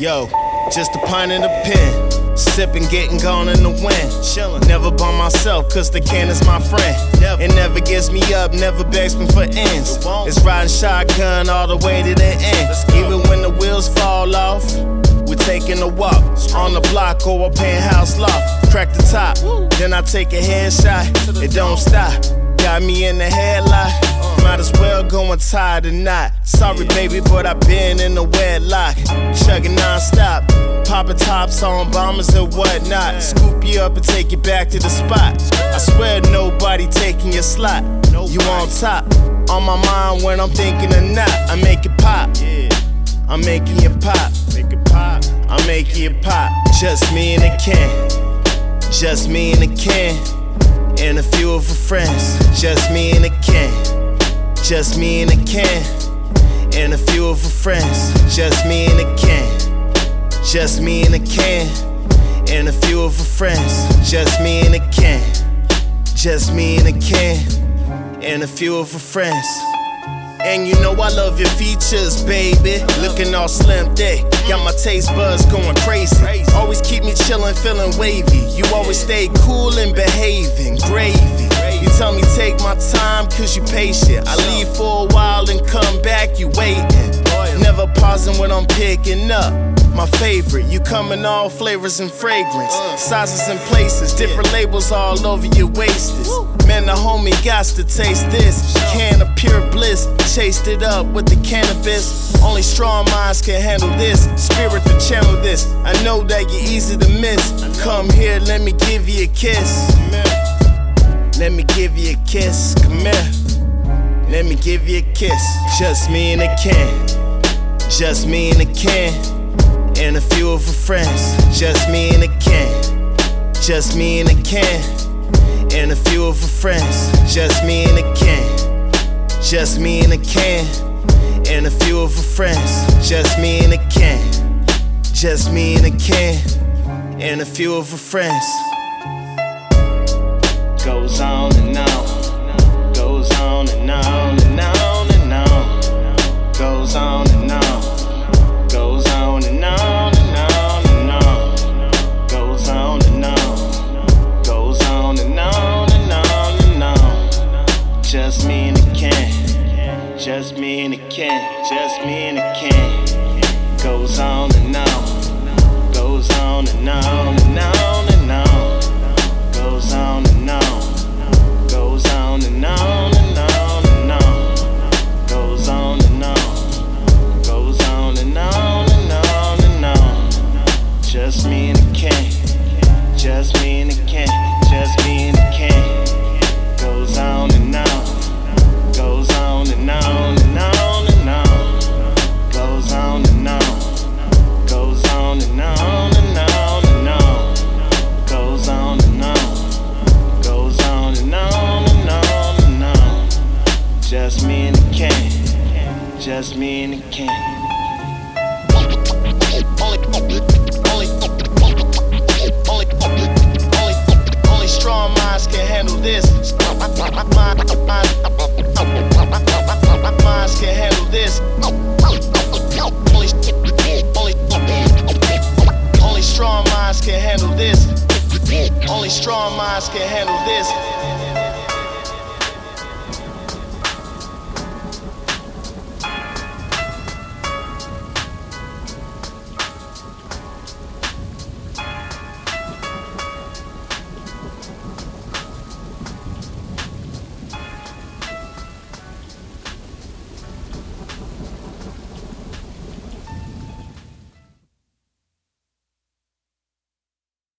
Yo, just a pint in the pen. Sipping, getting gone in the wind. Chillin'. Never by myself, cause the can is my friend. Never. It never gets me up, never begs me for ends. It it's riding shotgun all the way to the end. Even when the wheels fall off, we're taking a walk on the block or a penthouse loft. Crack the top, then I take a headshot. It don't stop. Got me in the headlock. Might as well go and tie the knot. Sorry, baby, but I've been in the wedlock. Chugging non-stop. Popping tops on bombers and whatnot. Scoop you up and take you back to the spot. I swear nobody taking your slot. You on top. On my mind when I'm thinking of not. I make it pop. I'm making it pop. Make it pop. I'm making it pop. Just me and a can. Just me and a can. And a few of her friends. Just me and a can. Just me and a can. And a few of her friends. Just me and a can. Just me and a can. And a few of her friends. Just me and a can. Just me and a can. And a few of her friends. And you know I love your features, baby. Looking all slim thick, got my taste buds going crazy. Always keep me chillin', feeling wavy. You always stay cool and behaving, gravy. You tell me take my time cause you patient. I leave for a while and come back, you waiting. Pausing when I'm picking up. My favorite, you come in all flavors and fragrance, sizes and places, different labels all over your waists. Man, the homie got to taste this. Can of pure bliss, chased it up with the cannabis. Only strong minds can handle this. Spirit to channel this. I know that you're easy to miss. Come here, let me give you a kiss. Let me give you a kiss. Come here. Let me give you a kiss. Just me and a can. Just me and a can. And a few of her friends. Just me and a can. Just me and a can. And a few of her friends. Just me and a can. Just me and a can. And a few of her friends. Just me and a can. Just me and a can. And a few of her friends goes on and on, goes on and on and on just me and a king. Goes on and on, goes on and on and on and on, can. Just